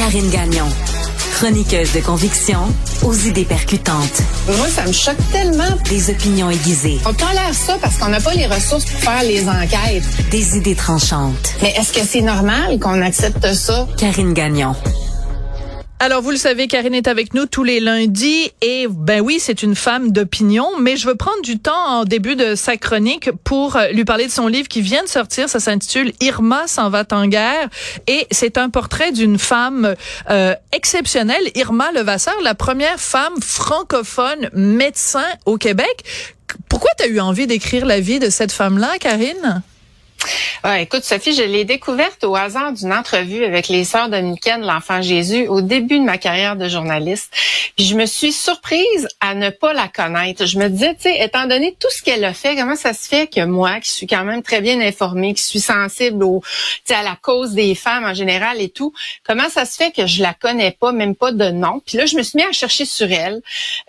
Karine Gagnon. Chroniqueuse de conviction aux idées percutantes. Moi, ça me choque tellement. Des opinions aiguisées. On tolère ça parce qu'on n'a pas les ressources pour faire les enquêtes. Des idées tranchantes. Mais est-ce que c'est normal qu'on accepte ça? Karine Gagnon. Alors, vous le savez, Karine est avec nous tous les lundis et ben oui, c'est une femme d'opinion, mais je veux prendre du temps en début de sa chronique pour euh, lui parler de son livre qui vient de sortir. Ça s'intitule Irma s'en va en guerre et c'est un portrait d'une femme euh, exceptionnelle, Irma Levasseur, la première femme francophone médecin au Québec. Pourquoi tu as eu envie d'écrire la vie de cette femme-là, Karine? Ouais, écoute, Sophie, je l'ai découverte au hasard d'une entrevue avec les sœurs dominicaines l'Enfant Jésus au début de ma carrière de journaliste. Puis je me suis surprise à ne pas la connaître. Je me disais, tu sais, étant donné tout ce qu'elle a fait, comment ça se fait que moi, qui suis quand même très bien informée, qui suis sensible au, à la cause des femmes en général et tout, comment ça se fait que je la connais pas, même pas de nom? Puis là, je me suis mis à chercher sur elle.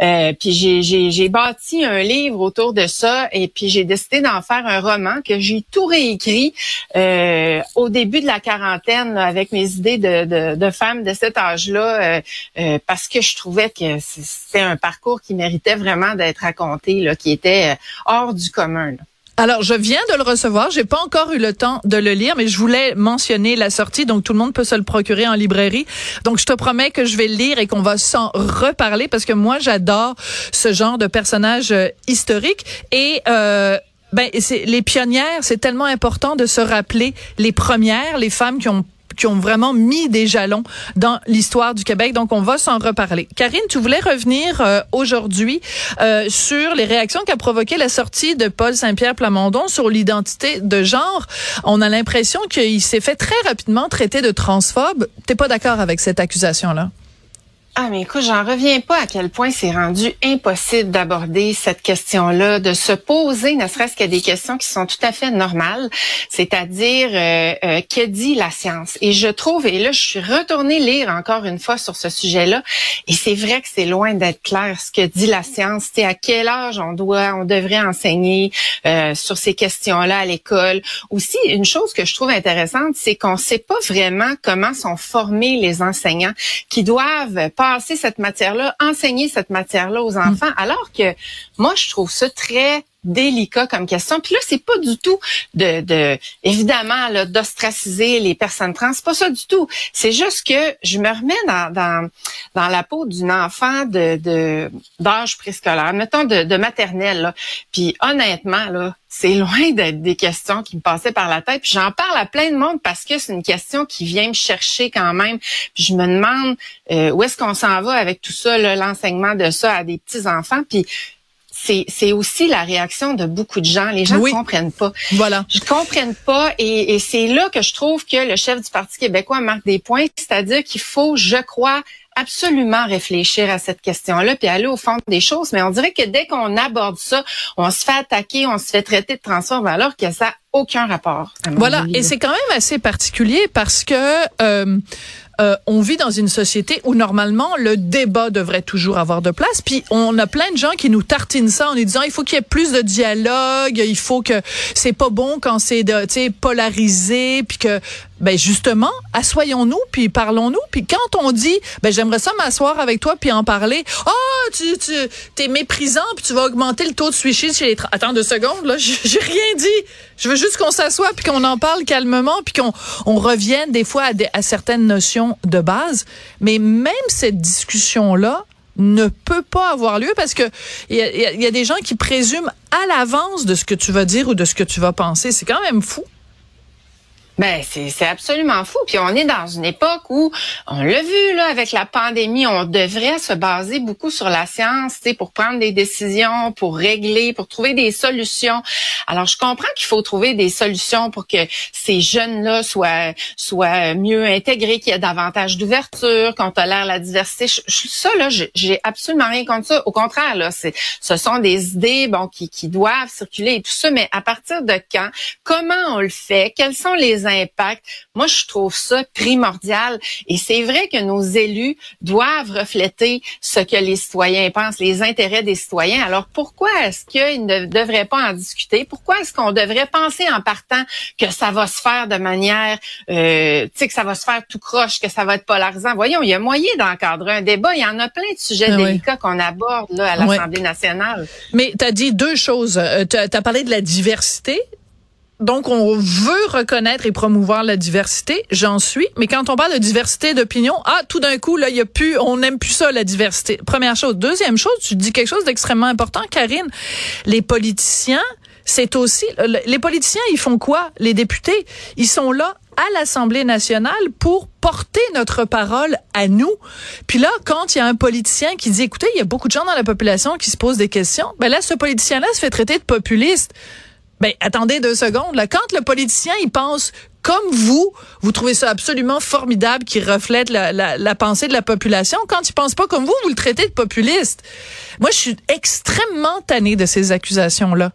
Euh, puis j'ai bâti un livre autour de ça et puis j'ai décidé d'en faire un roman que j'ai tout réécrit euh, au début de la quarantaine avec mes idées de, de, de femme de cet âge-là euh, euh, parce que je trouvais que c'était un parcours qui méritait vraiment d'être raconté, là, qui était hors du commun. Alors, je viens de le recevoir. J'ai pas encore eu le temps de le lire, mais je voulais mentionner la sortie, donc tout le monde peut se le procurer en librairie. Donc, je te promets que je vais le lire et qu'on va s'en reparler parce que moi, j'adore ce genre de personnage historique et euh, ben, c'est les pionnières, c'est tellement important de se rappeler les premières, les femmes qui ont qui ont vraiment mis des jalons dans l'histoire du Québec. Donc, on va s'en reparler. Karine, tu voulais revenir euh, aujourd'hui euh, sur les réactions qu'a provoqué la sortie de Paul Saint-Pierre Plamondon sur l'identité de genre. On a l'impression qu'il s'est fait très rapidement traiter de transphobe. T'es pas d'accord avec cette accusation-là? Ah, mais écoute, j'en reviens pas à quel point c'est rendu impossible d'aborder cette question-là, de se poser ne serait-ce que des questions qui sont tout à fait normales, c'est-à-dire euh, euh, que dit la science? Et je trouve, et là, je suis retournée lire encore une fois sur ce sujet-là, et c'est vrai que c'est loin d'être clair ce que dit la science. C'est à quel âge on doit, on devrait enseigner euh, sur ces questions-là à l'école? Aussi, une chose que je trouve intéressante, c'est qu'on sait pas vraiment comment sont formés les enseignants qui doivent passer cette matière-là, enseigner cette matière-là aux enfants, mm. alors que moi, je trouve ça très délicat comme question. Puis là, c'est pas du tout de, de évidemment là, d'ostraciser les personnes trans. C'est pas ça du tout. C'est juste que je me remets dans, dans, la peau d'une enfant de, de d'âge préscolaire, mettons de, de maternelle. Puis honnêtement, là, c'est loin d'être des questions qui me passaient par la tête. Puis j'en parle à plein de monde parce que c'est une question qui vient me chercher quand même. Puis je me demande euh, où est-ce qu'on s'en va avec tout ça, l'enseignement de ça à des petits enfants. Puis c'est aussi la réaction de beaucoup de gens. Les gens ne comprennent pas. Voilà. Je comprennent pas et, et c'est là que je trouve que le chef du Parti québécois marque des points, c'est-à-dire qu'il faut, je crois, absolument réfléchir à cette question-là puis aller au fond des choses. Mais on dirait que dès qu'on aborde ça, on se fait attaquer, on se fait traiter de transforme alors que ça n'a aucun rapport. Voilà. Et c'est quand même assez particulier parce que euh, euh, on vit dans une société où normalement le débat devrait toujours avoir de place. Puis on a plein de gens qui nous tartinent ça en nous disant il faut qu'il y ait plus de dialogue, il faut que c'est pas bon quand c'est polarisé, puis que ben justement assoyons-nous puis parlons-nous. Puis quand on dit ben j'aimerais ça m'asseoir avec toi puis en parler, oh tu tu t'es méprisant puis tu vas augmenter le taux de suicide chez les attends deux secondes là j'ai rien dit. Je veux juste qu'on s'assoie puis qu'on en parle calmement puis qu'on on revienne des fois à, à certaines notions de base. Mais même cette discussion-là ne peut pas avoir lieu parce que il y, y a, des gens qui présument à l'avance de ce que tu vas dire ou de ce que tu vas penser. C'est quand même fou. Ben c'est absolument fou. Puis on est dans une époque où on l'a vu là avec la pandémie, on devrait se baser beaucoup sur la science, tu pour prendre des décisions, pour régler, pour trouver des solutions. Alors je comprends qu'il faut trouver des solutions pour que ces jeunes là soient soient mieux intégrés, qu'il y ait davantage d'ouverture, qu'on tolère la diversité. ça là, j'ai absolument rien contre ça. Au contraire là, c'est ce sont des idées bon qui qui doivent circuler et tout ça. Mais à partir de quand? Comment on le fait? Quels sont les impacts. Moi, je trouve ça primordial. Et c'est vrai que nos élus doivent refléter ce que les citoyens pensent, les intérêts des citoyens. Alors, pourquoi est-ce qu'ils ne devraient pas en discuter? Pourquoi est-ce qu'on devrait penser en partant que ça va se faire de manière, euh, tu sais, que ça va se faire tout croche, que ça va être polarisant? Voyons, il y a moyen d'encadrer un débat. Il y en a plein de sujets ah délicats qu'on aborde là, à l'Assemblée nationale. Mais tu as dit deux choses. Euh, tu as parlé de la diversité donc, on veut reconnaître et promouvoir la diversité, j'en suis. Mais quand on parle de diversité d'opinion, ah, tout d'un coup, là, il y a plus, on n'aime plus ça, la diversité. Première chose. Deuxième chose, tu dis quelque chose d'extrêmement important, Karine. Les politiciens, c'est aussi, les politiciens, ils font quoi? Les députés, ils sont là à l'Assemblée nationale pour porter notre parole à nous. Puis là, quand il y a un politicien qui dit, écoutez, il y a beaucoup de gens dans la population qui se posent des questions, ben là, ce politicien-là se fait traiter de populiste. Ben, attendez deux secondes. Là. Quand le politicien, il pense comme vous, vous trouvez ça absolument formidable qui reflète la, la, la, pensée de la population. Quand il pense pas comme vous, vous le traitez de populiste. Moi, je suis extrêmement tannée de ces accusations-là.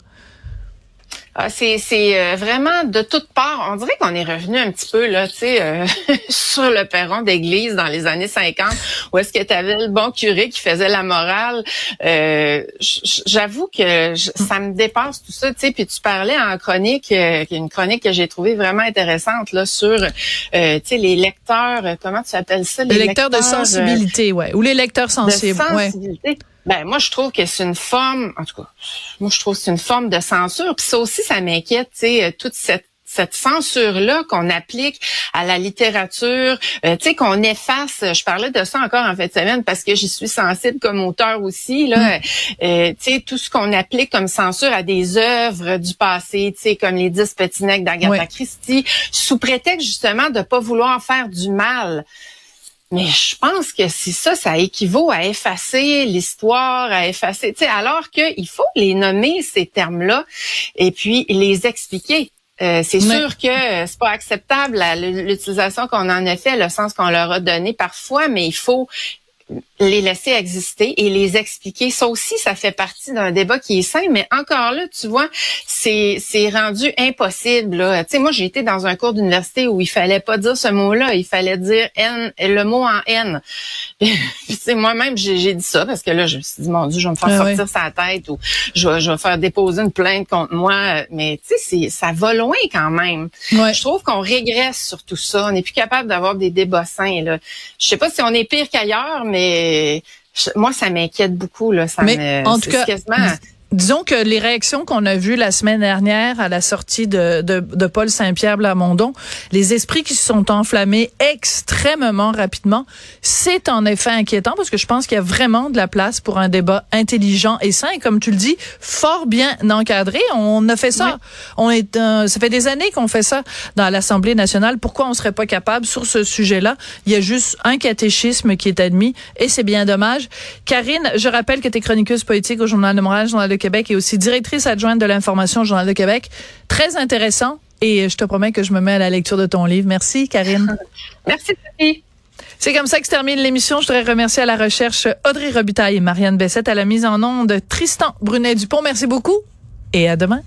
Ah, c'est euh, vraiment de toutes parts. On dirait qu'on est revenu un petit peu là, tu sais, euh, sur le perron d'église dans les années 50, où est-ce que tu avais le bon curé qui faisait la morale. Euh, J'avoue que ça me dépasse tout ça, tu sais. Puis tu parlais en chronique, euh, une chronique que j'ai trouvée vraiment intéressante là sur, tu sais, les lecteurs. Comment tu appelles ça? Les, lecteurs, de sensibilité, ouais, ou les lecteurs sensibles, de sensibilité. Ben moi je trouve que c'est une forme, en tout cas, moi je trouve que c'est une forme de censure. Puis ça aussi ça m'inquiète, tu sais, euh, toute cette cette censure-là qu'on applique à la littérature, euh, tu sais, qu'on efface. Je parlais de ça encore en fin de semaine parce que j'y suis sensible comme auteur aussi. Là, mm. euh, tu sais, tout ce qu'on applique comme censure à des œuvres du passé, tu sais, comme les dix petits necks d'Agatha Christie, sous prétexte justement de pas vouloir faire du mal. Mais je pense que si ça, ça équivaut à effacer l'histoire, à effacer, tu sais, alors qu'il faut les nommer ces termes-là et puis les expliquer. Euh, c'est sûr que c'est pas acceptable l'utilisation qu'on en a fait, le sens qu'on leur a donné parfois, mais il faut les laisser exister et les expliquer. Ça aussi, ça fait partie d'un débat qui est sain, mais encore là, tu vois, c'est c'est rendu impossible. Là. Tu sais, moi, j'ai été dans un cours d'université où il fallait pas dire ce mot-là, il fallait dire N, le mot en N. tu moi-même, j'ai dit ça parce que là, je me suis dit, mon Dieu, je vais me faire sortir sa tête ou je vais, je vais faire déposer une plainte contre moi. Mais tu sais, ça va loin quand même. Je trouve qu'on régresse sur tout ça. On n'est plus capable d'avoir des débats sains. Là. Je sais pas si on est pire qu'ailleurs, mais moi, ça m'inquiète beaucoup. Là. Ça Mais en tout cas, Disons que les réactions qu'on a vues la semaine dernière à la sortie de, de, de Paul Saint-Pierre Blamondon, les esprits qui se sont enflammés extrêmement rapidement, c'est en effet inquiétant parce que je pense qu'il y a vraiment de la place pour un débat intelligent et sain, et comme tu le dis, fort bien encadré. On a fait ça. On est, euh, ça fait des années qu'on fait ça dans l'Assemblée nationale. Pourquoi on serait pas capable sur ce sujet-là? Il y a juste un catéchisme qui est admis et c'est bien dommage. Karine, je rappelle que tu es chroniqueuse politique au Journal de Montréal, Journal de Québec et aussi directrice adjointe de l'information au Journal de Québec. Très intéressant et je te promets que je me mets à la lecture de ton livre. Merci, Karine. Merci, Sophie. C'est comme ça que se termine l'émission. Je voudrais remercier à la recherche Audrey Robitaille et Marianne Bessette à la mise en onde Tristan Brunet-Dupont. Merci beaucoup et à demain.